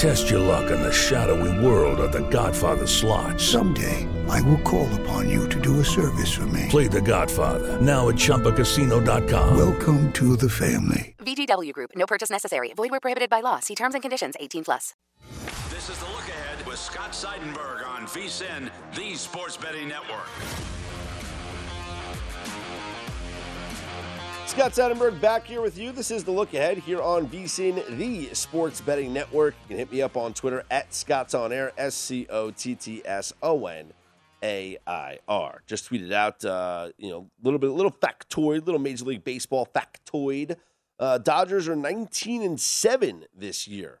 Test your luck in the shadowy world of The Godfather slot. Someday, I will call upon you to do a service for me. Play The Godfather now at ChumbaCasino.com. Welcome to the family. VGW Group. No purchase necessary. Void where prohibited by law. See terms and conditions. 18 plus. This is the look ahead with Scott Seidenberg on VSIN, the Sports Betting Network. Scott Seidenberg back here with you. This is the look ahead here on VSIN, the Sports Betting Network. You can hit me up on Twitter at Scott's On Air, S C O T T S O N A I R. Just tweeted out, uh, you know, a little bit, a little factoid, little Major League Baseball factoid. Uh, Dodgers are 19 and 7 this year,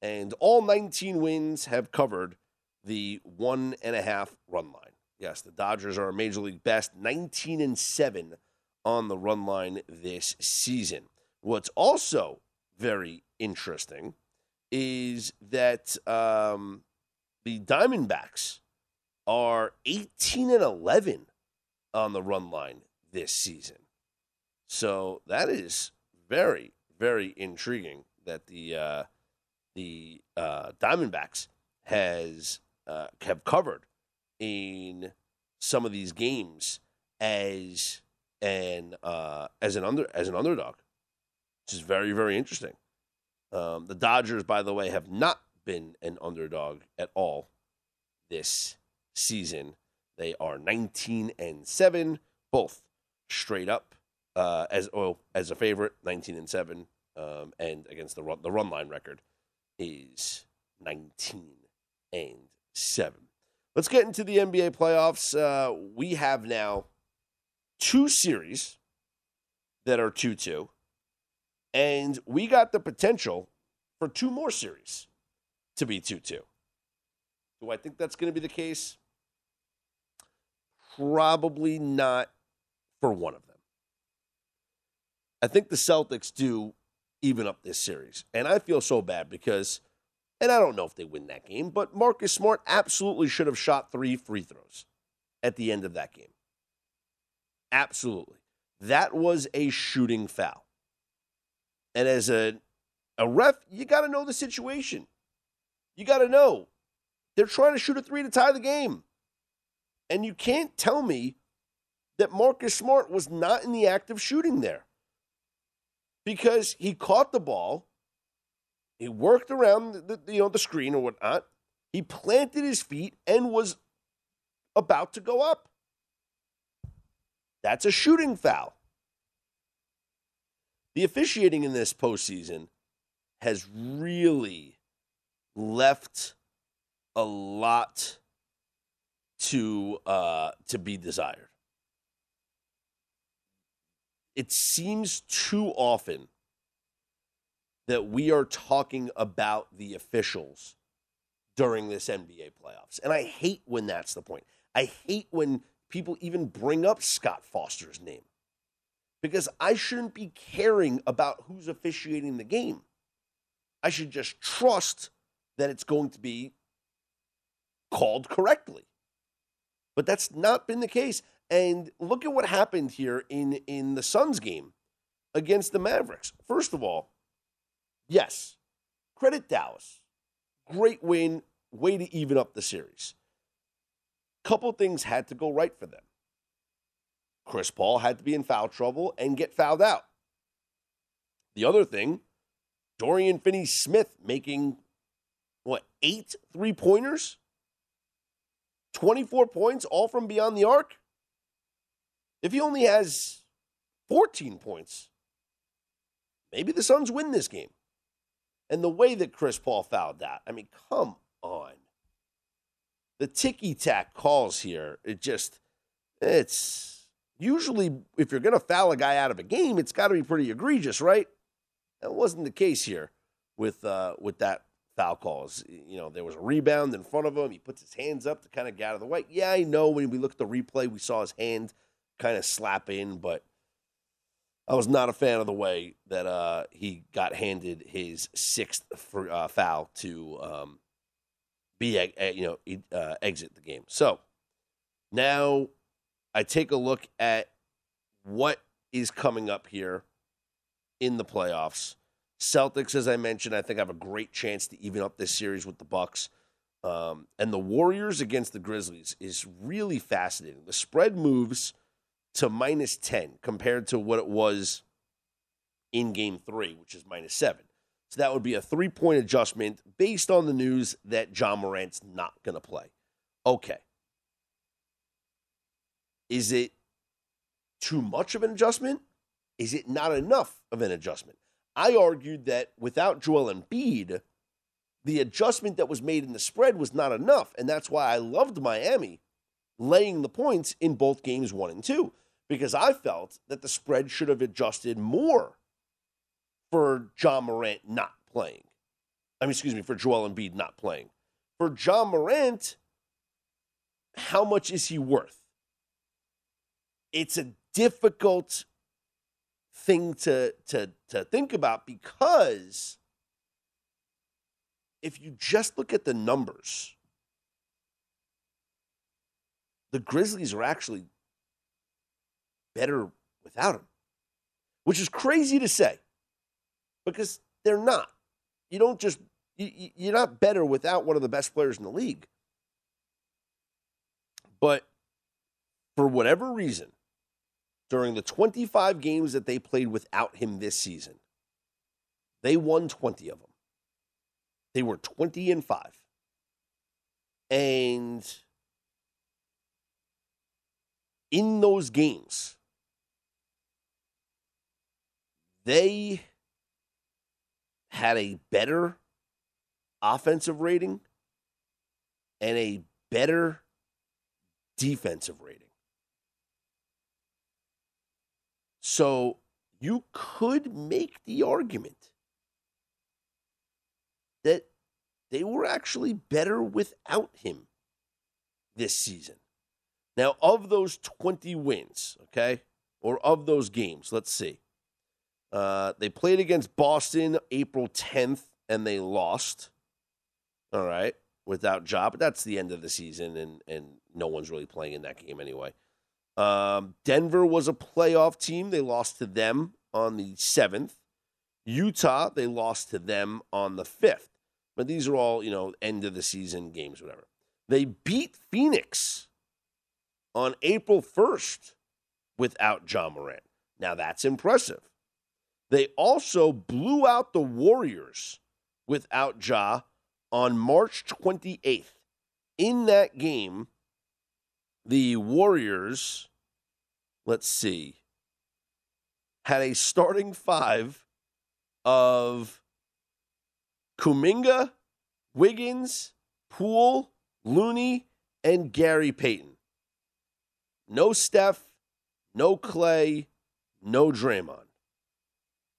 and all 19 wins have covered the one and a half run line. Yes, the Dodgers are a Major League best, 19 and 7 on the run line this season. What's also very interesting is that um, the Diamondbacks are 18 and 11 on the run line this season. So that is very, very intriguing that the uh, the uh, Diamondbacks has uh, have covered in some of these games as an uh, as an under as an underdog, which is very, very interesting. Um, the Dodgers, by the way, have not been an underdog at all this season. They are 19 and 7, both straight up uh, as well as a favorite, 19 and 7, um, and against the run, the run line record is 19 and 7. Let's get into the NBA playoffs. Uh, we have now two series that are 2 2, and we got the potential for two more series to be 2 2. Do I think that's going to be the case? Probably not for one of them. I think the Celtics do even up this series. And I feel so bad because, and I don't know if they win that game, but Marcus Smart absolutely should have shot three free throws at the end of that game. Absolutely. That was a shooting foul. And as a, a ref, you got to know the situation. You got to know they're trying to shoot a three to tie the game. And you can't tell me that Marcus Smart was not in the act of shooting there because he caught the ball, he worked around the, you know the screen or whatnot, he planted his feet and was about to go up. That's a shooting foul. The officiating in this postseason has really left a lot to uh, to be desired. it seems too often that we are talking about the officials during this NBA playoffs. And I hate when that's the point. I hate when people even bring up Scott Foster's name because I shouldn't be caring about who's officiating the game. I should just trust that it's going to be called correctly. But that's not been the case. And look at what happened here in, in the Suns game against the Mavericks. First of all, yes, credit Dallas. Great win, way to even up the series. Couple things had to go right for them. Chris Paul had to be in foul trouble and get fouled out. The other thing, Dorian Finney Smith making what, eight three pointers? 24 points, all from beyond the arc? If he only has 14 points, maybe the Suns win this game. And the way that Chris Paul fouled that, I mean, come on. The ticky tack calls here, it just, it's usually if you're going to foul a guy out of a game, it's got to be pretty egregious, right? That wasn't the case here with uh, with that foul calls. You know, there was a rebound in front of him. He puts his hands up to kind of get out of the way. Yeah, I know when we look at the replay, we saw his hand kind of slap in, but I was not a fan of the way that uh, he got handed his sixth for, uh, foul to um, be, you know, uh, exit the game. So now I take a look at what is coming up here in the playoffs. Celtics, as I mentioned, I think have a great chance to even up this series with the Bucks. Um, and the Warriors against the Grizzlies is really fascinating. The spread moves to minus 10 compared to what it was in game three, which is minus seven. So that would be a three point adjustment based on the news that Ja Morant's not going to play. Okay. Is it too much of an adjustment? Is it not enough of an adjustment? I argued that without Joel Embiid, the adjustment that was made in the spread was not enough. And that's why I loved Miami laying the points in both games one and two, because I felt that the spread should have adjusted more for Ja Morant not playing. I mean, excuse me, for Joel Embiid not playing. For Ja Morant, how much is he worth? It's a difficult thing to to to think about because if you just look at the numbers, the Grizzlies are actually better without him, which is crazy to say because they're not. You don't just you, you're not better without one of the best players in the league. But for whatever reason, during the 25 games that they played without him this season, they won 20 of them. They were 20 and 5. And in those games, they had a better offensive rating and a better defensive rating. So you could make the argument that they were actually better without him this season. Now, of those 20 wins, okay, or of those games, let's see. Uh, they played against Boston April 10th and they lost. All right, without Ja, but that's the end of the season, and, and no one's really playing in that game anyway. Um, Denver was a playoff team. They lost to them on the 7th. Utah, they lost to them on the 5th. But these are all, you know, end of the season games, whatever. They beat Phoenix on April 1st without Ja Morant. Now that's impressive. They also blew out the Warriors without Ja on March 28th. In that game, the Warriors let's see, had a starting five of Kuminga, Wiggins, Poole, Looney, and Gary Payton. No Steph, no Clay, no Draymond.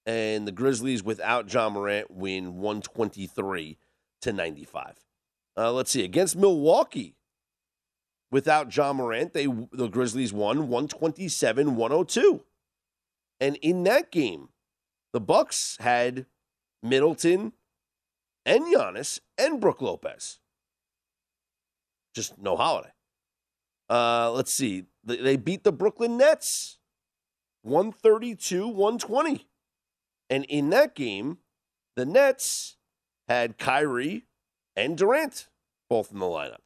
And the Grizzlies without Ja Morant win 123 to 95. Uh, let's see. Against Milwaukee, without Ja Morant, they the Grizzlies won 127 102. And in that game, the Bucks had Middleton and Giannis and Brook Lopez. Just no Holiday. Uh, let's see. They beat the Brooklyn Nets 132 120. And in that game, the Nets had Kyrie and Durant both in the lineup.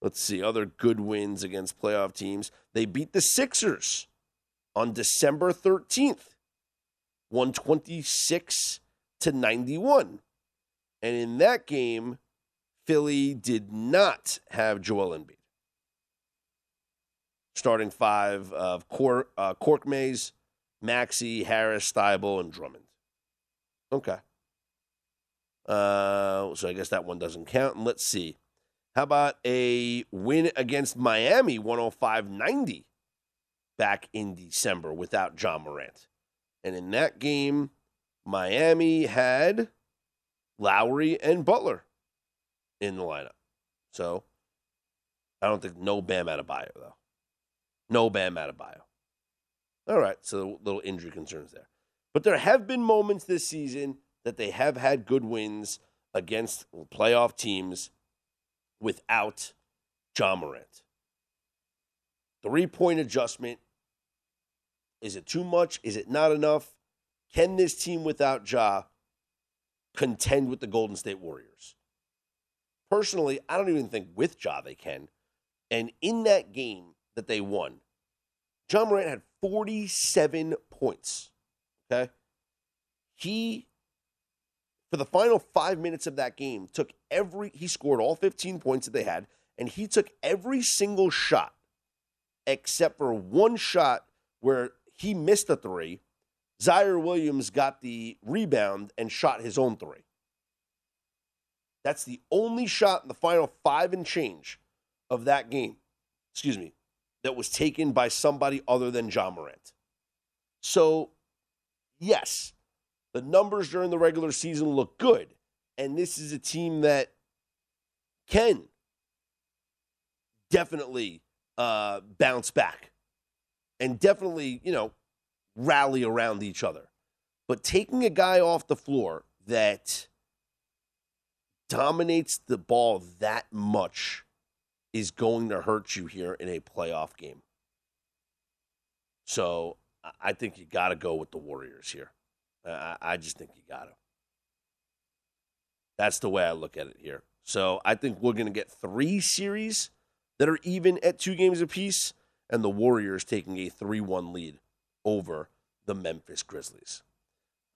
Let's see other good wins against playoff teams. They beat the Sixers on December 13th, 126 to 91. And in that game, Philly did not have Joel Embiid. Starting five of uh, Korkmaz, Maxey, Harris, Thybulle, and Drummond. Okay. Uh, so I guess that one doesn't count. And let's see. How about a win against Miami, 105 90, back in December without Ja Morant? And in that game, Miami had Lowry and Butler in the lineup. So I don't think no Bam Adebayo, though. No Bam Adebayo. All right, so little injury concerns there. But there have been moments this season that they have had good wins against playoff teams without Ja Morant. Three point adjustment. Is it too much? Is it not enough? Can this team without Ja contend with the Golden State Warriors? Personally, I don't even think with Ja they can. And in that game that they won, Ja Morant had 47 points. Okay. He, for the final five minutes of that game, took every, he scored all 15 points that they had, and he took every single shot except for one shot where he missed a three. Ziaire Williams got the rebound and shot his own three. That's the only shot in the final five and change of that game. Excuse me, that was taken by somebody other than Ja Morant. So, yes, the numbers during the regular season look good. And this is a team that can definitely uh, bounce back and definitely, you know, rally around each other. But taking a guy off the floor that dominates the ball that much is going to hurt you here in a playoff game. So I think you got to go with the Warriors here. I just think you got to. That's the way I look at it here. So I think we're going to get three series that are even at two games apiece, and the Warriors taking a 3 1 lead over the Memphis Grizzlies.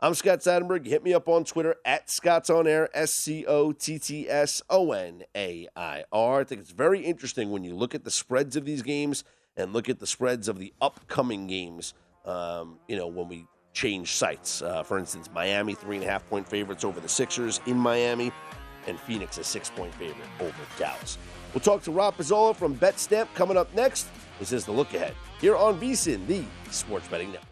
I'm Scott Seidenberg. Hit me up on Twitter at Scott's On Air, S C O T T S O N A I R. I think it's very interesting when you look at the spreads of these games and look at the spreads of the upcoming games. Um, you know, when we change sites. Uh, for instance, Miami, three and a half point favorites over the Sixers in Miami, and Phoenix, a six point favorite over Dallas. We'll talk to Rob Pizzola from BetStamp coming up next. This is the look ahead here on VSIN, the Sports Betting Network.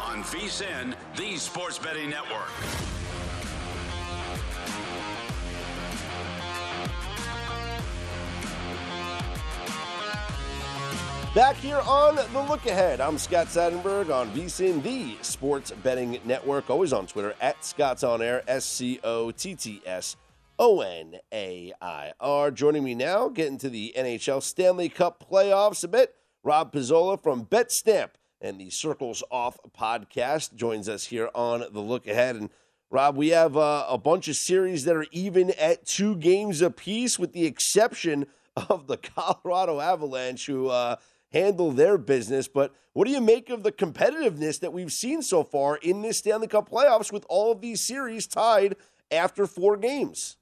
on VSIN, the sports betting network. Back here on The Look Ahead, I'm Scott Seidenberg on VSIN, the sports betting network. Always on Twitter at Scott's On Air, S C O T T S O N A I R. Joining me now, getting to the NHL Stanley Cup playoffs a bit, Rob Pizzola from BetStamp and the Circles Off podcast joins us here on The Look Ahead. And Rob, we have uh, a bunch of series that are even at two games apiece, with the exception of the Colorado Avalanche, who. Uh, handle their business. But what do you make of the competitiveness that we've seen so far in this Stanley Cup playoffs with all of these series tied after four games?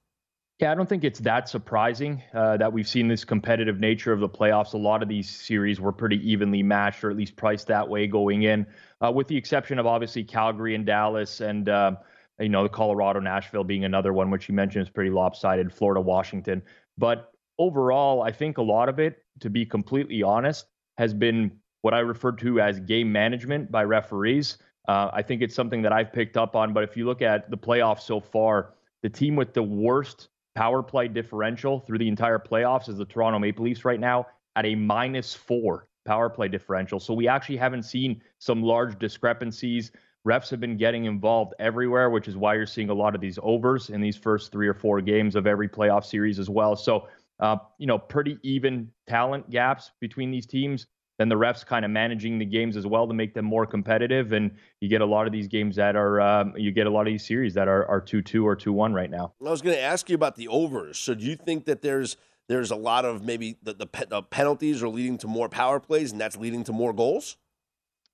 Yeah, I don't think it's that surprising uh, that we've seen this competitive nature of the playoffs. A lot of these series were pretty evenly matched, or at least priced that way going in, uh, with the exception of obviously Calgary and Dallas, and uh, you know the Colorado Nashville being another one, which you mentioned is pretty lopsided. Florida Washington, but overall, I think a lot of it, to be completely honest, has been what I refer to as game management by referees. Uh, I think it's something that I've picked up on. But if you look at the playoffs so far, the team with the worst power play differential through the entire playoffs is the Toronto Maple Leafs right now at a minus four power play differential. So we actually haven't seen some large discrepancies. Refs have been getting involved everywhere, which is why you're seeing a lot of these overs in these first three or four games of every playoff series as well. So uh, you know, pretty even talent gaps between these teams. Then the refs kind of managing the games as well to make them more competitive, and you get a lot of these games that are um, you get a lot of these series that are are two two or two one right now. I was going to ask you about the overs. So do you think that there's there's a lot of maybe the, the, the penalties are leading to more power plays, and that's leading to more goals?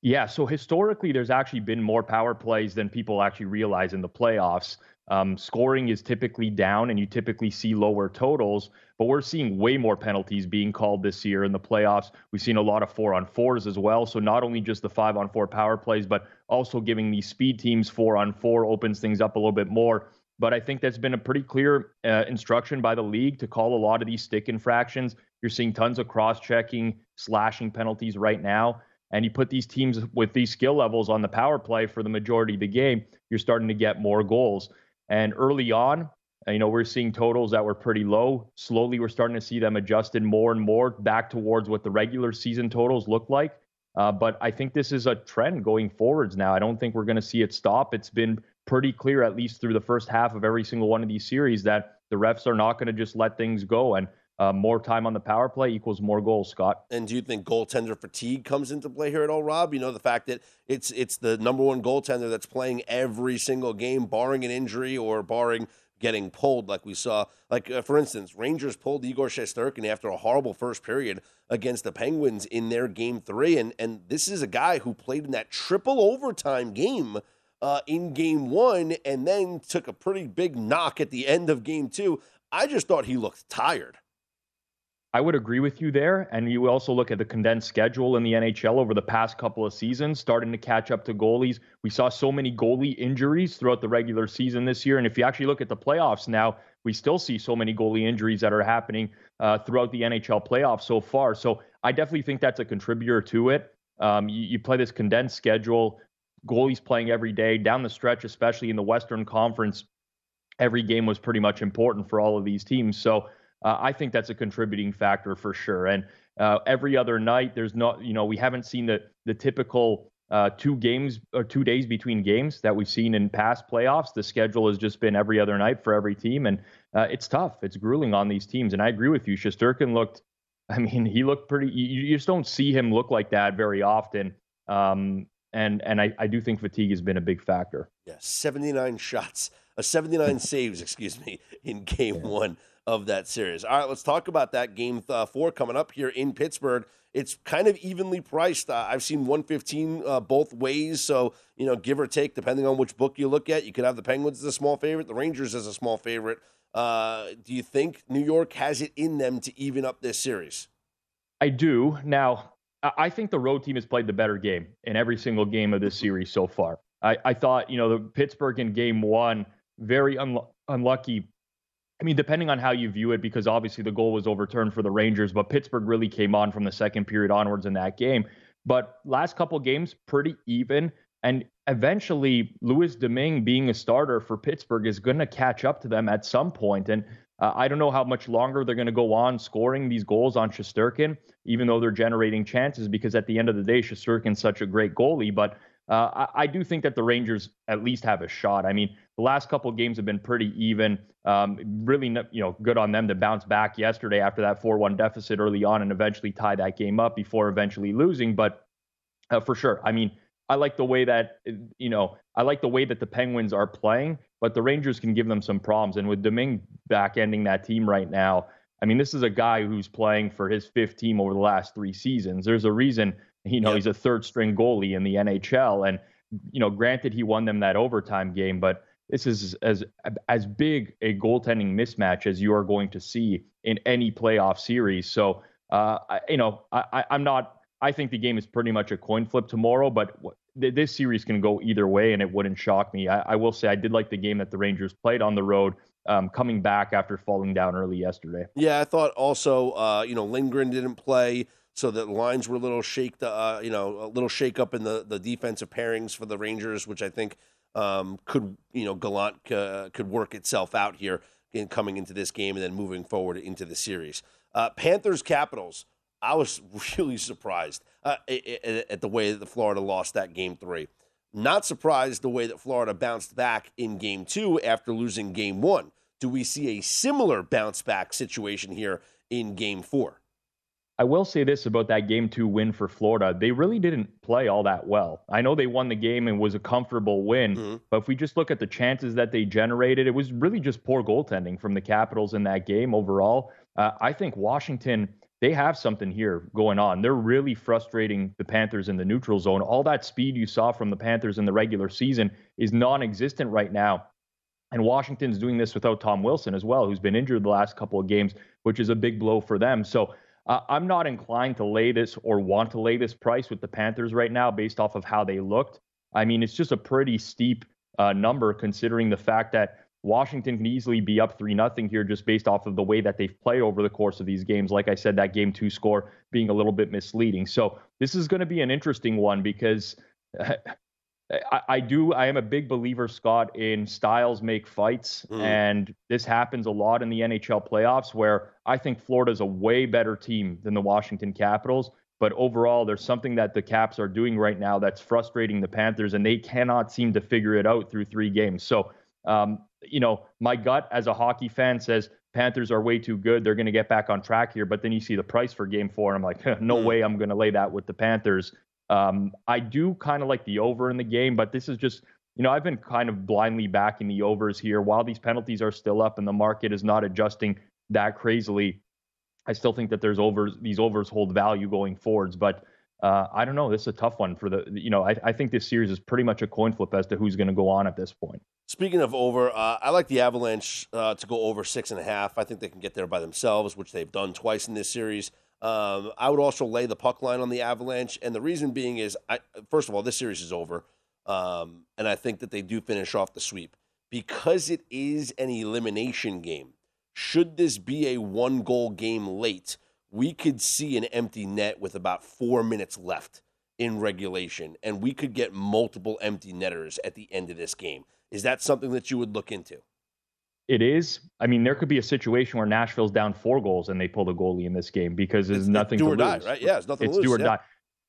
Yeah, so historically, there's actually been more power plays than people actually realize in the playoffs. Um, scoring is typically down and you typically see lower totals, but we're seeing way more penalties being called this year in the playoffs. We've seen a lot of four on fours as well. So not only just the five on four power plays, but also giving these speed teams four on four opens things up a little bit more. But I think that's been a pretty clear uh, instruction by the league to call a lot of these stick infractions. You're seeing tons of cross checking, slashing penalties right now. And you put these teams with these skill levels on the power play for the majority of the game, you're starting to get more goals. And early on, uh, you know, we're seeing totals that were pretty low. Slowly, we're starting to see them adjusted more and more back towards what the regular season totals look like. Uh, but I think this is a trend going forwards now. I don't think we're going to see it stop. It's been pretty clear, at least through the first half of every single one of these series, that the refs are not going to just let things go. And uh, more time on the power play equals more goals, Scott. And do you think goaltender fatigue comes into play here at all, Rob? You know the fact that it's it's the number one goaltender that's playing every single game, barring an injury or barring getting pulled, like we saw. Like uh, for instance, Rangers pulled Igor Shesterkin after a horrible first period against the Penguins in their game three, and and this is a guy who played in that triple overtime game. Uh, in game one, and then took a pretty big knock at the end of game two. I just thought he looked tired. I would agree with you there. And you also look at the condensed schedule in the NHL over the past couple of seasons, starting to catch up to goalies. We saw so many goalie injuries throughout the regular season this year. And if you actually look at the playoffs now, we still see so many goalie injuries that are happening uh, throughout the NHL playoffs so far. So I definitely think that's a contributor to it. Um, you, you play this condensed schedule, goalies playing every day down the stretch, especially in the Western Conference. Every game was pretty much important for all of these teams. So uh, I think that's a contributing factor for sure. And uh, every other night, there's not, you know, we haven't seen the the typical uh, two games or two days between games that we've seen in past playoffs. The schedule has just been every other night for every team, and uh, it's tough. It's grueling on these teams. And I agree with you. Shesterkin looked, I mean, he looked pretty. You, you just don't see him look like that very often. Um, and and I, I do think fatigue has been a big factor. Yeah, 79 shots, uh, 79 saves, excuse me, in game yeah. one of that series. All right, let's talk about that game uh, four coming up here in Pittsburgh. It's kind of evenly priced. Uh, I've seen 115 uh, both ways, so you know, give or take, depending on which book you look at. You could have the Penguins as a small favorite, the Rangers as a small favorite. Uh, do you think New York has it in them to even up this series? I do. Now, I think the road team has played the better game in every single game of this series so far. I, I thought, you know, the Pittsburgh in game one, very unlucky I mean, depending on how you view it, because obviously the goal was overturned for the Rangers, but Pittsburgh really came on from the second period onwards in that game. But last couple games, pretty even. And eventually, Louis Domingue being a starter for Pittsburgh is going to catch up to them at some point. And uh, I don't know how much longer they're going to go on scoring these goals on Shesterkin, even though they're generating chances, because at the end of the day, Shesterkin's such a great goalie. But uh, I, I, do think that the Rangers at least have a shot. I mean, the last couple of games have been pretty even. Um, really, you know, good on them to bounce back yesterday after that 4-1 deficit early on and eventually tie that game up before eventually losing. But uh, for sure, I mean, I like the way that you know, I like the way that the Penguins are playing, but the Rangers can give them some problems. And with Domingue back ending that team right now, I mean, this is a guy who's playing for his fifth team over the last three seasons. There's a reason you know, yep. he's a third string goalie in the NHL. And, you know, granted, he won them that overtime game, but this is as as big a goaltending mismatch as you are going to see in any playoff series. So, uh, I, you know, I, I'm not. I think the game is pretty much a coin flip tomorrow, but this series can go either way, and it wouldn't shock me. I, I will say I did like the game that the Rangers played on the road, um, coming back after falling down early yesterday. Yeah, I thought also, uh, you know, Lindgren didn't play so the lines were a little shaked, uh, you know, a little shake up in the, the defensive pairings for the Rangers, which I think um, could, you know, Gallant uh, could work itself out here in coming into this game and then moving forward into the series. Uh, Panthers Capitals. I was really surprised uh, at the way that the Florida lost that game three. Not surprised the way that Florida bounced back in game two after losing game one. Do we see a similar bounce back situation here in game four? I will say this about that game two win for Florida. They really didn't play all that well. I know they won the game and was a comfortable win, mm-hmm. but if we just look at the chances that they generated, it was really just poor goaltending from the Capitals in that game overall. Uh, I think Washington, they have something here going on. They're really frustrating the Panthers in the neutral zone. All that speed you saw from the Panthers in the regular season is non existent right now. And Washington's doing this without Tom Wilson as well, who's been injured the last couple of games, which is a big blow for them. So uh, I'm not inclined to lay this or want to lay this price with the Panthers right now based off of how they looked. I mean, it's just a pretty steep uh, number considering the fact that Washington can easily be up 3 nothing here just based off of the way that they've played over the course of these games. Like I said, that game two score being a little bit misleading. So this is going to be an interesting one because I, I, do. I am a big believer, Scott, in styles make fights, mm. and this happens a lot in the NHL playoffs. Where I think Florida is a way better team than the Washington Capitals, but overall, there's something that the Caps are doing right now that's frustrating the Panthers, and they cannot seem to figure it out through three games. So, um, you know, my gut as a hockey fan says Panthers are way too good. They're going to get back on track here. But then you see the price for Game Four, and I'm like, no mm. way, I'm going to lay that with the Panthers. Um, I do kind of like the over in the game, but this is just, you know, I've been kind of blindly backing the overs here. While these penalties are still up and the market is not adjusting that crazily, I still think that there's overs, these overs hold value going forwards. But uh, I don't know. This is a tough one for the, you know, I, I think this series is pretty much a coin flip as to who's going to go on at this point. Speaking of over, uh, I like the Avalanche uh, to go over six and a half. I think they can get there by themselves, which they've done twice in this series. Um, I would also lay the puck line on the Avalanche, and the reason being is, I, first of all, this series is over, um, and I think that they do finish off the sweep because it is an elimination game. Should this be a one goal game late, we could see an empty net with about four minutes left in regulation, and we could get multiple empty netters at the end of this game. Is that something that you would look into? It is. I mean, there could be a situation where Nashville's down four goals and they pull the goalie in this game because there's It's- nothing do to or die, right? Yeah, it's nothing to It's lose, do or yeah. die.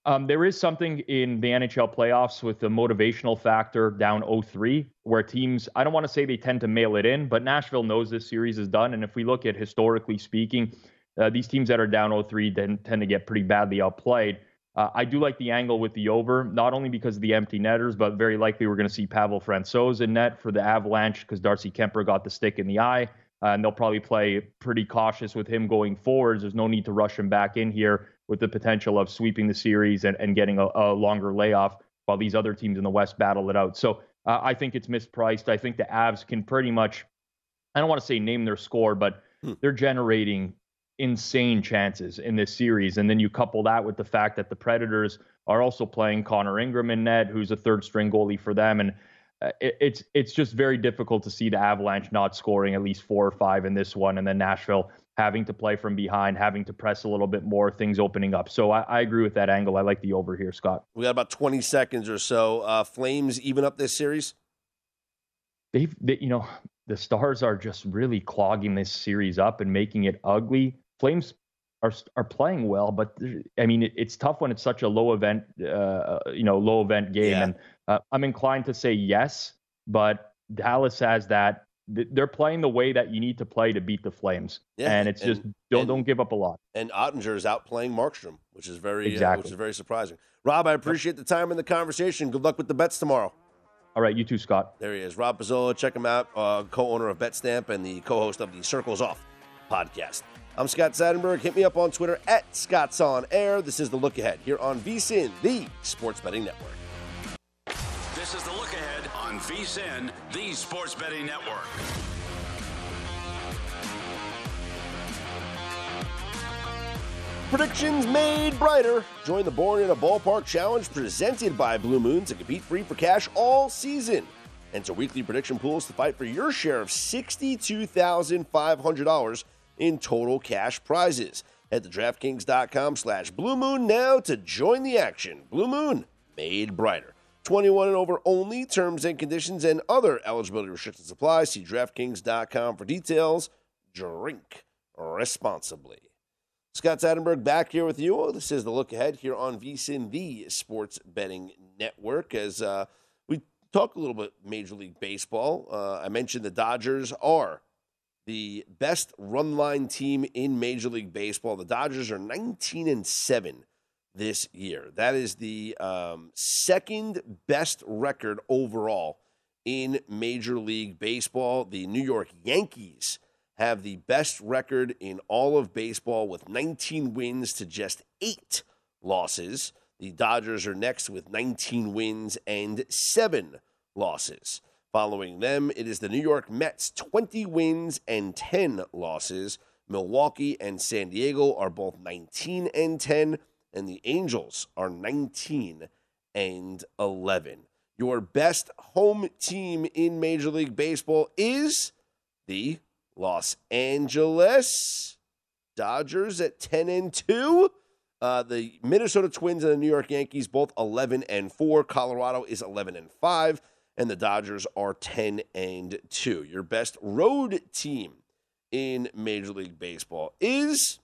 Um, there is something in the NHL playoffs with the motivational factor down 0-3, where teams, I don't want to say they tend to mail it in, but Nashville knows this series is done. And if we look at historically speaking, uh, these teams that are down 0-3 then tend to get pretty badly outplayed. Uh, I do like the angle with the over, not only because of the empty netters, but very likely we're going to see Pavel Francouz in net for the Avalanche because Darcy Kuemper got the stick in the eye. Uh, and they'll probably play pretty cautious with him going forwards. There's no need to rush him back in here with the potential of sweeping the series and, and getting a, a longer layoff while these other teams in the West battle it out. So uh, I think it's mispriced. I think the Avs can pretty much, I don't want to say name their score, but they're generating insane chances in this series. And then you couple that with the fact that the Predators are also playing Connor Ingram in net, who's a third string goalie for them. And uh, it, it's it's just very difficult to see the Avalanche not scoring at least four or five in this one, and then Nashville having to play from behind, having to press a little bit more, things opening up. So I, I agree with that angle. I like the over here, Scott. We got about 20 seconds or so. Uh, Flames even up this series? they've they, you know the stars are just really clogging this series up and making it ugly flames are are playing well but i mean it, it's tough when it's such a low event uh you know low event game Yeah. and uh, i'm inclined to say yes but dallas has that they're playing the way that you need to play to beat the flames Yeah, and it's just don't and- don't give up a lot And Oettinger is out playing Markstrom, which is very uh, Exactly. which is very surprising. Rob, I appreciate the time and the conversation. Good luck with the bets tomorrow. all right you too scott There he is, Rob Pizzola. Check him out, uh, co-owner of BetStamp and the co-host of the Circles Off podcast. I'm Scott Seidenberg. Hit me up on Twitter at Scott's On Air. This is the Look Ahead here on VSIN, the Sports Betting Network. This is the look ahead on VSIN, the Sports Betting Network. Predictions made brighter. Join the Born in a Ballpark Challenge presented by Blue Moon to compete free for cash all season. Enter weekly prediction pools to fight for your share of $62,500 in total cash prizes. Head to DraftKings.com slash Blue Moon now to join the action. Blue Moon, made brighter. 21 and over only. Terms and conditions and other eligibility restrictions apply. See DraftKings.com for details. Drink responsibly. Scott Seidenberg back here with you. This is the look ahead here on VSIN, the Sports Betting Network. As uh, we talk a little bit Major League Baseball, uh, I mentioned the Dodgers are the best run line team in Major League Baseball. The Dodgers are 19 and 7 this year. That is the um, second best record overall in Major League Baseball. The New York Yankees have the best record in all of baseball with 19 wins to just eight losses. The Dodgers are next with 19 wins and seven losses. Following them, it is the New York Mets, 20 wins and 10 losses. Milwaukee and San Diego are both 19 and 10, and the Angels are 19 and 11. Your best home team in Major League Baseball is the Los Angeles Dodgers at 10 and 2. Uh, the Minnesota Twins and the New York Yankees both 11 and 4. Colorado is 11 and 5 and the Dodgers are 10 and 2. Your best road team in Major League Baseball is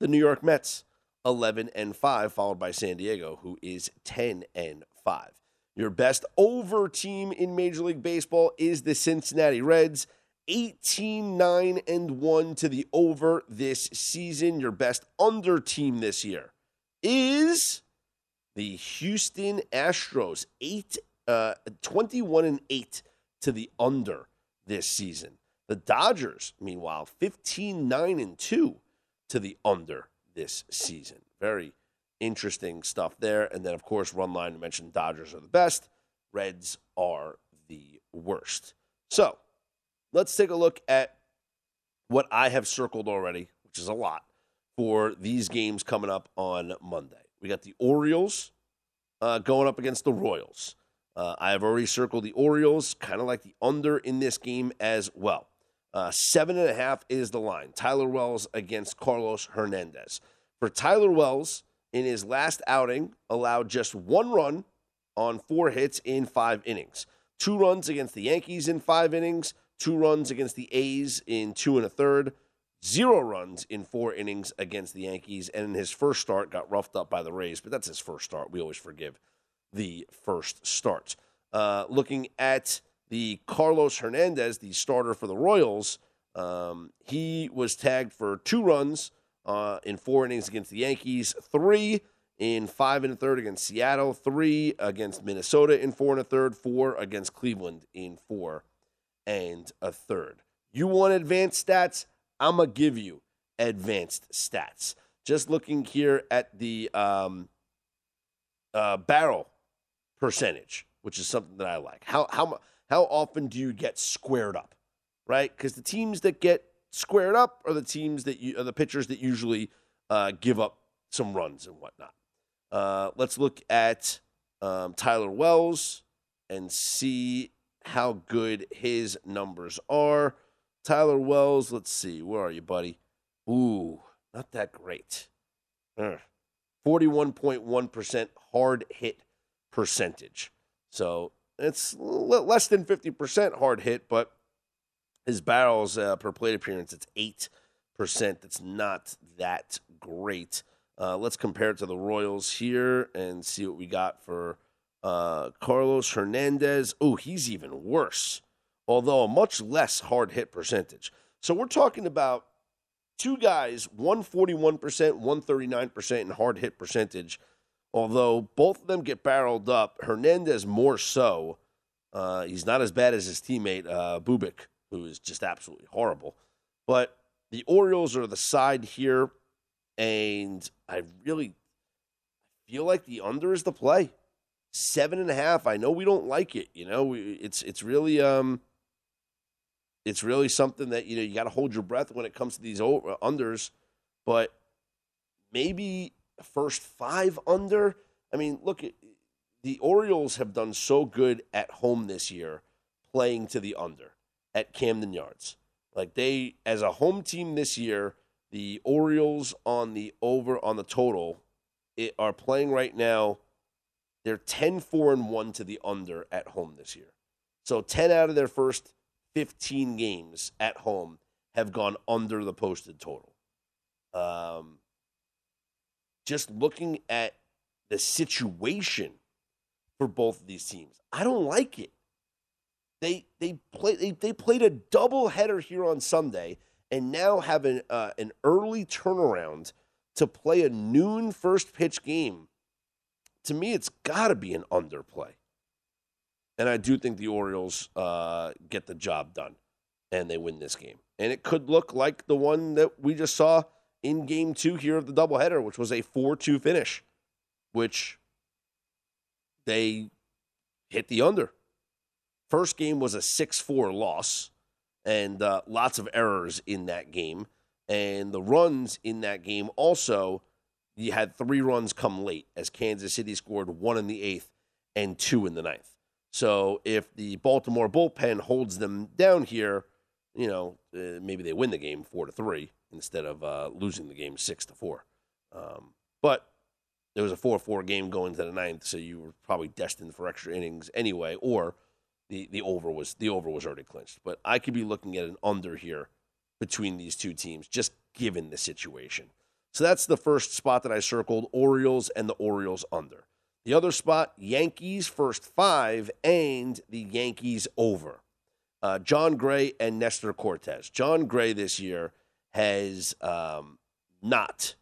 the New York Mets 11 and 5 followed by San Diego who is 10 and 5. Your best over team in Major League Baseball is the Cincinnati Reds 18 9 and 1 to the over this season. Your best under team this year is the Houston Astros 8 uh 21 and 8 to the under this season. The Dodgers meanwhile 15 9 and 2 to the under this season. Very interesting stuff there and then of course run line mentioned Dodgers are the best, Reds are the worst. So, let's take a look at what I have circled already, which is a lot, for these games coming up on Monday. We got the Orioles uh, going up against the Royals. Uh, I have already circled the Orioles, kind of like the under in this game as well. Uh, seven and a half is the line. Tyler Wells against Carlos Hernandez. For Tyler Wells, in his last outing, allowed just one run on four hits in five innings. Two runs against the Yankees in five innings, two runs against the A's in two and a third, zero runs in four innings against the Yankees, and in his first start got roughed up by the Rays, but that's his first start. We always forgive the first start. Uh, looking at the Carlos Hernandez, the starter for the Royals, um, he was tagged for two runs uh, in four innings against the Yankees, three in five and a third against Seattle, three against Minnesota in four and a third, four against Cleveland in four and a third. You want advanced stats? I'm going to give you advanced stats. Just looking here at the um, uh, barrel percentage, which is something that I like. How, how, how often do you get squared up, right? Because the teams that get squared up are the teams that you are the pitchers that usually uh, give up some runs and whatnot. Uh, let's look at um, Tyler Wells and see how good his numbers are. Tyler Wells, let's see, where are you, buddy? Ooh, not that great. Uh, 41.1% hard hit percentage. So it's less than 50% hard hit, but his barrels uh, per plate appearance, it's 8%. That's not that great. Uh, let's compare it to the Royals here and see what we got for uh, Carlos Hernandez. Oh, he's even worse, although a much less hard hit percentage. So we're talking about two guys, 141%, 139% in hard hit percentage. Although both of them get barreled up, Hernandez more so. Uh, he's not as bad as his teammate uh, Bubic, who is just absolutely horrible. But the Orioles are the side here and I really feel like the under is the play. Seven and a half. I know we don't like it. You know, it's it's really um, it's really something that you know you got to hold your breath when it comes to these unders. But maybe first five under. I mean, look the Orioles have done so good at home this year, playing to the under at Camden Yards. Like they, as a home team this year, the Orioles on the over on the total it, are playing right now. They're 10 4 and 1 to the under at home this year. So 10 out of their first 15 games at home have gone under the posted total. Um, just looking at the situation for both of these teams, I don't like it. They they play they, they played a double header here on Sunday and now have an, uh, an early turnaround to play a noon first pitch game, to me, it's got to be an underplay. And I do think the Orioles uh, get the job done and they win this game. And it could look like the one that we just saw in game two here of the doubleheader, which was a 4 2 finish, which they hit the under. First game was a 6 4 loss and uh, lots of errors in that game. And the runs in that game also, you had three runs come late as Kansas City scored one in the eighth and two in the ninth. So if the Baltimore bullpen holds them down here, you know, uh, maybe they win the game four to three instead of uh, losing the game six to four. Um, but there was a four-four game going to the ninth, so you were probably destined for extra innings anyway, or the the over was the over was already clinched. But I could be looking at an under here between these two teams, just given the situation. So that's the first spot that I circled: Orioles and the Orioles under. The other spot: Yankees first five and the Yankees over. Uh, Jon Gray and Nestor Cortes. Jon Gray this year has um, not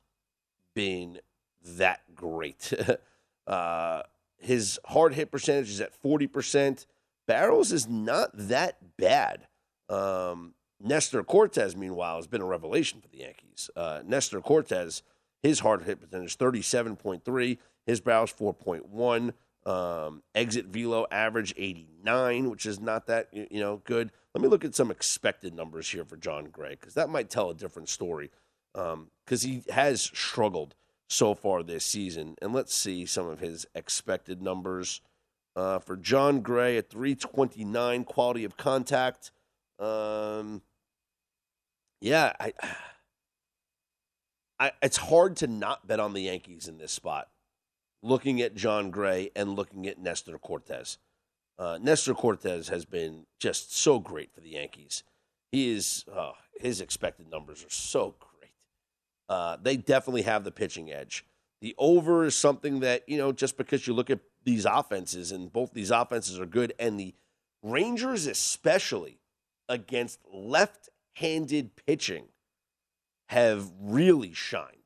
been that great. uh, his hard hit percentage is at 40%. Barrels is not that bad. Um, Nestor Cortes, meanwhile, has been a revelation for the Yankees. Uh, Nestor Cortes, his hard hit percentage 37.3, his barrels 4.1. Um, exit velo average 89, which is not that you know good. Let me look at some expected numbers here for Jon Gray because that might tell a different story. Because um, he has struggled so far this season, and let's see some of his expected numbers. Uh, for Jon Gray at 329 quality of contact. Um, yeah, I, I, it's hard to not bet on the Yankees in this spot. Looking at Jon Gray and looking at Nestor Cortes. Uh, Nestor Cortes has been just so great for the Yankees. He is uh, his expected numbers are so great. Uh, they definitely have the pitching edge. The over is something that you know just because you look at these offenses and both these offenses are good, and the Rangers especially against left-handed pitching have really shined.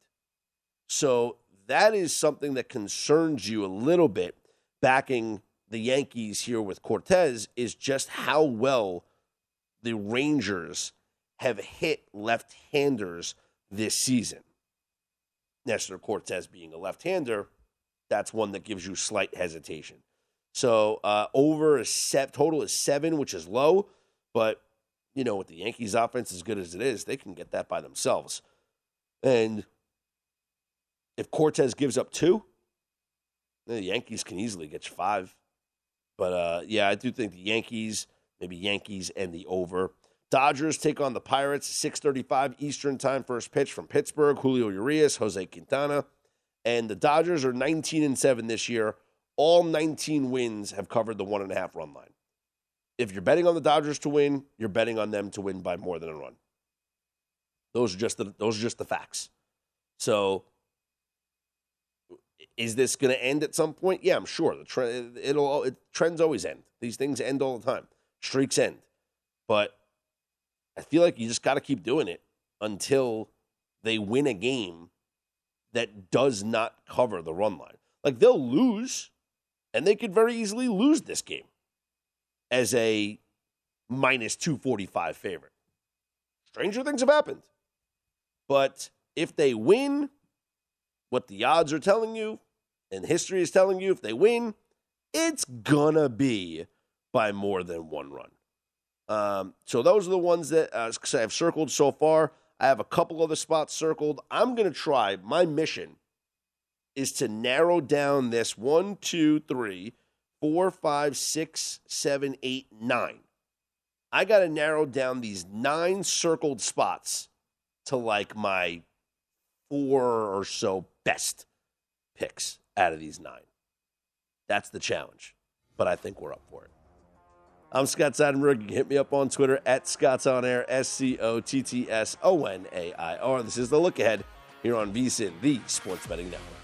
So that is something that concerns you a little bit backing the Yankees here with Cortes is just how well the Rangers have hit left handers this season. Nestor Cortes being a left hander, that's one that gives you slight hesitation. So uh, over a set total is seven, which is low, but you know with the Yankees offense as good as it is, they can get that by themselves. And if Cortes gives up two, the Yankees can easily get you five. But uh, yeah, I do think the Yankees, maybe Yankees and the over. Dodgers take on the Pirates, 6:35 Eastern Time first pitch from Pittsburgh. Julio Urias, Jose Quintana, and the Dodgers are 19 and seven this year. All 19 wins have covered the one and a half run line. If you're betting on the Dodgers to win, you're betting on them to win by more than a run. Those are just the those are just the facts. So is this going to end at some point? Yeah, I'm sure. The trend it'll it, trends always end. These things end all the time. Streaks end. But I feel like you just got to keep doing it until they win a game that does not cover the run line. Like they'll lose and they could very easily lose this game as a minus 245 favorite. Stranger things have happened. But if they win, what the odds are telling you and history is telling you if they win, it's gonna be by more than one run. Um, so those are the ones that uh, I've circled so far. I have a couple other spots circled. I'm gonna try. My mission is to narrow down this one, two, three, four, five, six, seven, eight, nine. I got to narrow down these nine circled spots to like my four or so best picks out of these nine. That's the challenge, but I think we're up for it. I'm Scott Seidenberg. You can hit me up on Twitter at Scott's On Air, S C O T T S O N A I R. This is the look ahead here on VSIN, the Sports Betting Network.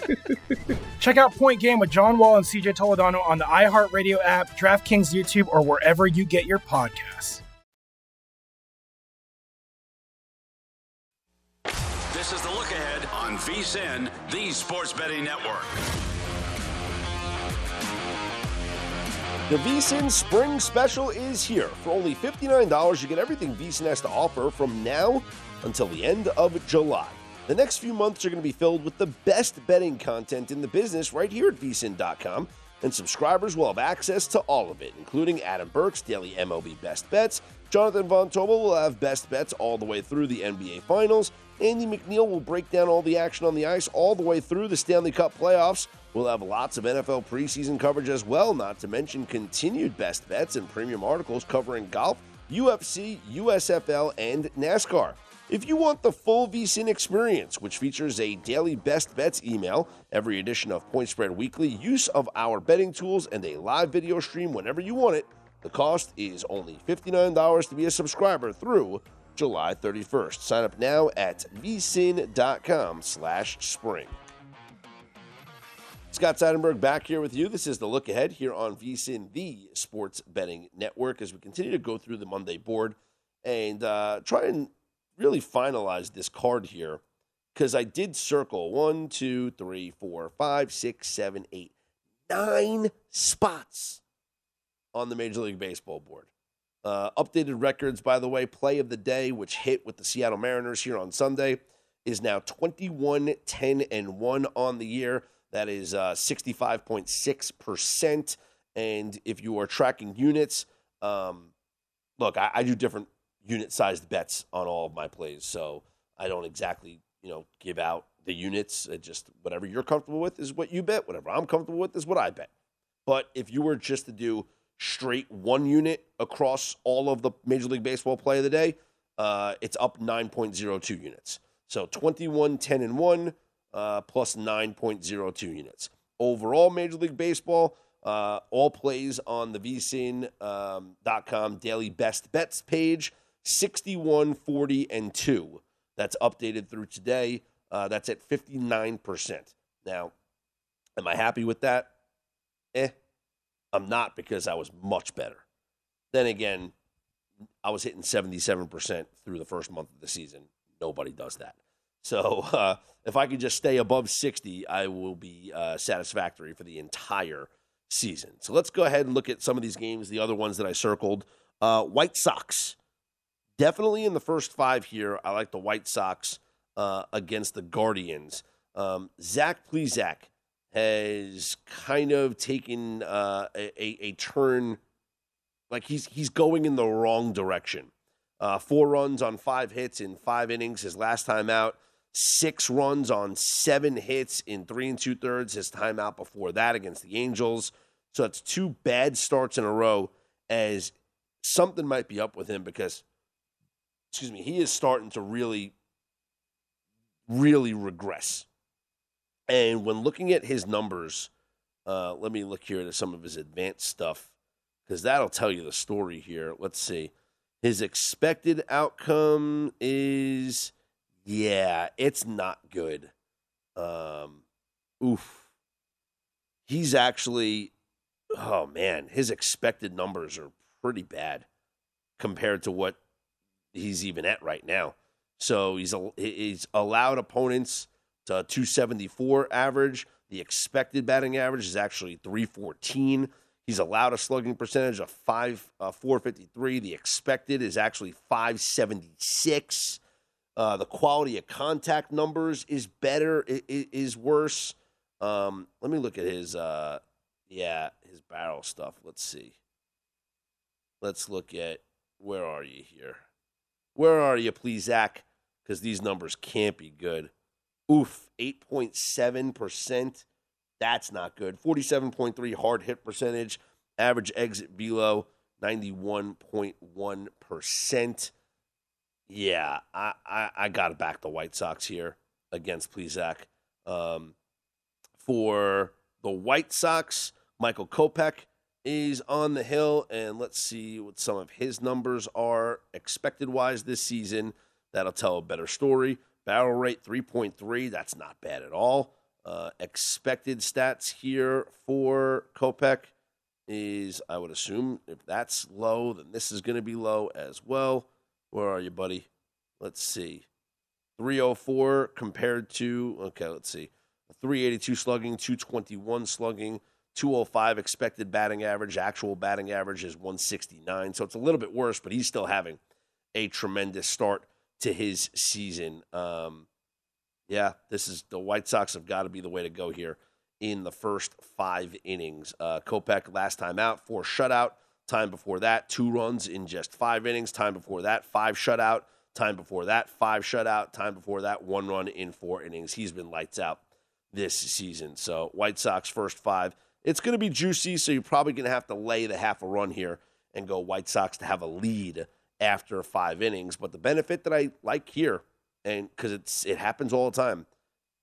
Check out Point Game with John Wall and CJ Toledano on the iHeartRadio app, DraftKings YouTube, or wherever you get your podcasts. This is the look ahead on VSIN, the sports betting network. The VSIN Spring Special is here. For only $59, you get everything VSIN has to offer from now until the end of July. The next few months are going to be filled with the best betting content in the business right here at VSIN.com, and subscribers will have access to all of it, including Adam Burke's daily MLB best bets. Jonathan Von Tobel will have best bets all the way through the NBA Finals. Andy McNeil will break down all the action on the ice all the way through the Stanley Cup playoffs. We'll have lots of NFL preseason coverage as well, not to mention continued best bets and premium articles covering golf, UFC, USFL, and NASCAR. If you want the full VSIN experience, which features a daily best bets email, every edition of Point Spread Weekly, use of our betting tools, and a live video stream whenever you want it, the cost is only $59 to be a subscriber through July 31st. Sign up now at vsin.com slash spring. Scott Seidenberg back here with you. This is the look ahead here on VSIN, the sports betting network, as we continue to go through the Monday board and uh, try and really finalize this card here because I did circle one, two, three, four, five, six, seven, eight, nine spots on the Major League Baseball board. Uh, updated records, by the way, play of the day, which hit with the Seattle Mariners here on Sunday, is now 21, 10, and 1 on the year. That is uh, 65.6%. And if you are tracking units, um, look, I, I do different unit sized bets on all of my plays. So I don't exactly, you know, give out the units. It just whatever you're comfortable with is what you bet. Whatever I'm comfortable with is what I bet. But if you were just to do straight one unit across all of the Major League Baseball play of the day, uh, it's up 9.02 units. So 21, 10, and 1 uh, plus 9.02 units. Overall, Major League Baseball, uh, all plays on the vsin.com daily best bets page 61, 40, and 2. That's updated through today. Uh, that's at 59%. Now, am I happy with that? Eh, I'm not because I was much better. Then again, I was hitting 77% through the first month of the season. Nobody does that. So uh, if I could just stay above 60, I will be uh, satisfactory for the entire season. So let's go ahead and look at some of these games, the other ones that I circled. Uh, White Sox. Definitely in the first five here, I like the White Sox uh, against the Guardians. Um, Zach Plesac has kind of taken uh, a, a, turn, like he's he's going in the wrong direction. Uh, four runs on five hits in five innings his last time out. Six runs on seven hits in three and two thirds his time out before that against the Angels. So that's two bad starts in a row. As something might be up with him because, excuse me, he is starting to really, really regress. And when looking at his numbers, uh, let me look here at some of his advanced stuff because that'll tell you the story here. Let's see. His expected outcome is, yeah, it's not good. Um, oof. He's actually, oh man, his expected numbers are pretty bad compared to what he's even at right now. So he's he's allowed opponents to 274 average. The expected batting average is actually 314. He's allowed a slugging percentage of five uh, 453. The expected is actually 576. Uh, the quality of contact numbers is better, is worse. Um, let me look at his, uh, yeah, his barrel stuff. Let's see. Let's look at where are you here? Where are you, please, Zach? Because these numbers can't be good. Oof, 8.7%. That's not good. 47.3 hard hit percentage, average exit velo 91.1%. Yeah, I, I, I got to back the White Sox here against Plesac. Um, for the White Sox, Michael Kopech is on the hill, and let's see what some of his numbers are expected wise this season. That'll tell a better story. Barrel rate 3.3, that's not bad at all. Uh, expected stats here for Kopech is, I would assume, if that's low, then this is going to be low as well. Where are you, buddy? Let's see. 304 compared to, okay, let's see. 382 slugging, 221 slugging, 205 expected batting average. Actual batting average is 169. So it's a little bit worse, but he's still having a tremendous start to his season. Um, yeah, this is the White Sox have got to be the way to go here in the first five innings. Uh, Kopech last time out, four shutout. Time before that, two runs in just five innings. Time before that, five shutout. Time before that, five shutout. Time before that, one run in four innings. He's been lights out this season. So White Sox first five. It's going to be juicy, so you're probably going to have to lay the half a run here and go White Sox to have a lead after five innings. But the benefit that I like here, and because it's it happens all the time,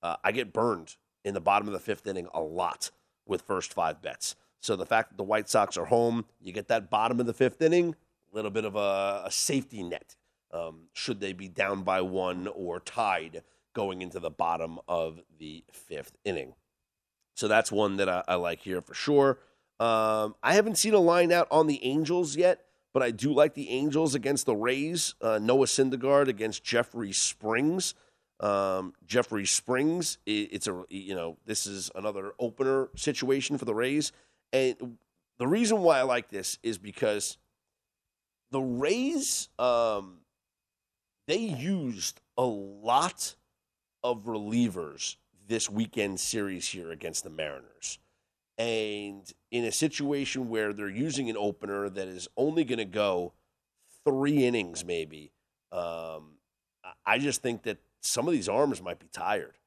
uh, I get burned in the bottom of the fifth inning a lot with first five bets. So the fact that the White Sox are home, you get that bottom of the fifth inning, a little bit of a, a safety net. Um, should they be down by one or tied going into the bottom of the fifth inning? So that's one that I, I like here for sure. Um, I haven't seen a line out on the Angels yet, but I do like the Angels against the Rays. Uh, Noah Syndergaard against Jeffrey Springs. Um, Jeffrey Springs, it, it's a you know this is another opener situation for the Rays, and the reason why I like this is because the Rays um, they used a lot of relievers this weekend series here against the Mariners. And in a situation where they're using an opener that is only going to go three innings, maybe, um, I just think that some of these arms might be tired.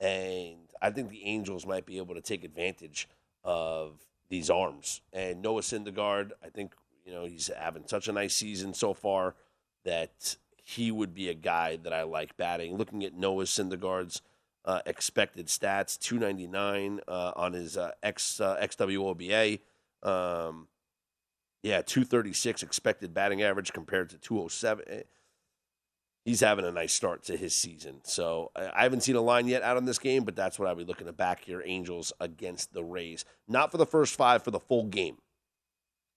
And I think the Angels might be able to take advantage of these arms. And Noah Syndergaard, I think, you know, he's having such a nice season so far that he would be a guy that I like batting. Looking at Noah Syndergaard's uh, expected stats, 299 uh, on his uh, X uh, XWOBA. Um, yeah, 236 expected batting average compared to 207 he's having a nice start to his season. So I haven't seen a line yet out on this game, but that's what I'll be looking to back here. Angels against the Rays, not for the first five, for the full game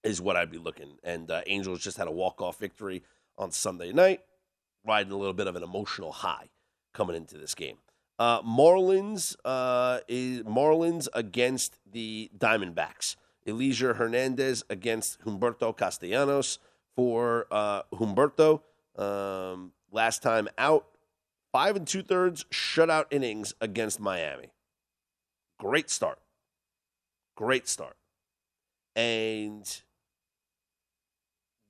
is what I'd be looking. And uh, Angels just had a walk off victory on Sunday night, riding a little bit of an emotional high coming into this game. Uh, Marlins uh, is Marlins against the Diamondbacks. Elieser Hernandez against Humberto Castellanos for uh, Humberto. Um, last time out, five and two thirds shutout innings against Miami. Great start. Great start. And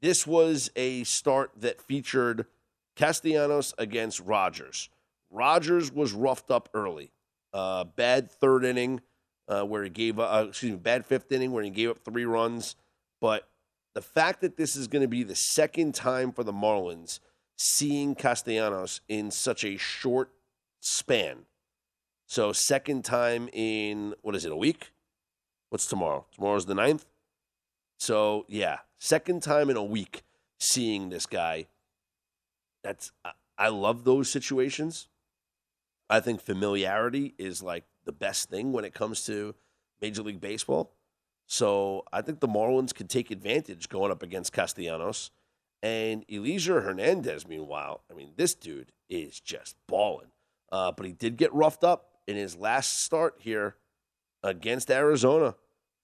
this was a start that featured Castellanos against Rogers. Rogers was roughed up early. Uh, bad third inning uh, where he gave, uh, excuse me, bad fifth inning where he gave up three runs. But the fact that this is going to be the second time for the Marlins seeing Castellanos in such a short span. So, second time in, what is it, a week? What's tomorrow? Tomorrow's the ninth. So, yeah, second time in a week seeing this guy. That's, I love those situations. I think familiarity is like the best thing when it comes to Major League Baseball. So I think the Marlins could take advantage going up against Castellanos. And Elieser Hernandez, meanwhile, I mean, this dude is just balling. Uh, but he did get roughed up in his last start here against Arizona,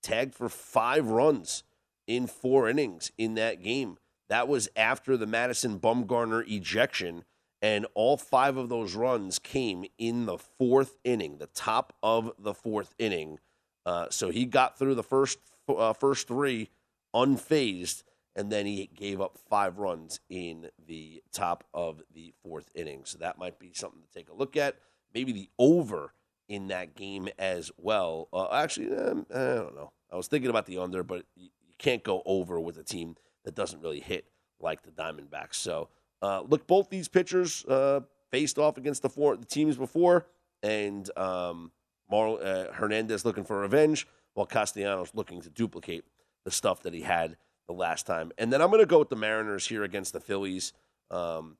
tagged for five runs in four innings in that game. That was after the Madison Bumgarner ejection, and all five of those runs came in the fourth inning, the top of the fourth inning. Uh, so he got through the first uh, first three unfazed and then he gave up five runs in the top of the fourth inning. So that might be something to take a look at. Maybe the over in that game as well. Uh, actually, um, I don't know. I was thinking about the under, but you, you can't go over with a team that doesn't really hit like the Diamondbacks. So uh, look, both these pitchers uh, faced off against the four the teams before, and um, Mar- uh, Hernandez looking for revenge, while Castellanos looking to duplicate the stuff that he had the last time. And then I'm going to go with the Mariners here against the Phillies. Um,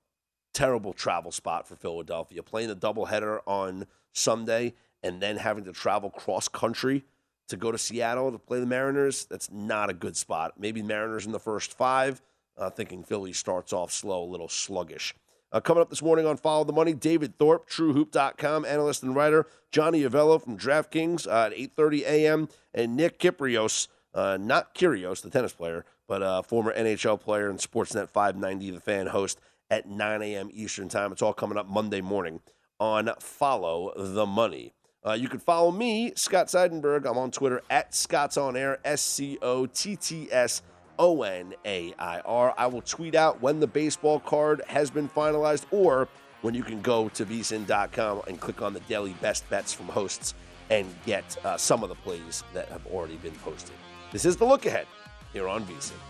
terrible travel spot for Philadelphia. Playing a doubleheader on Sunday and then having to travel cross country to go to Seattle to play the Mariners, that's not a good spot. Maybe Mariners in the first five, uh, thinking Philly starts off slow, a little sluggish. Uh, coming up this morning on Follow the Money, David Thorpe, TrueHoop.com, analyst and writer, Johnny Avello from DraftKings uh, at 8.30 a.m., and Nick Kypreos, uh, not Kyrgios, the tennis player, but a former NHL player and Sportsnet 590, the fan host, at 9 a.m. Eastern Time. It's all coming up Monday morning on Follow the Money. Uh, you can follow me, Scott Seidenberg. I'm on Twitter at Scott's On Air, S C O T T S O N A I R. I will tweet out when the baseball card has been finalized or when you can go to vsin.com and click on the daily best bets from hosts and get uh, some of the plays that have already been posted. This is the look ahead here on VSIN.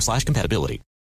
slash compatibility.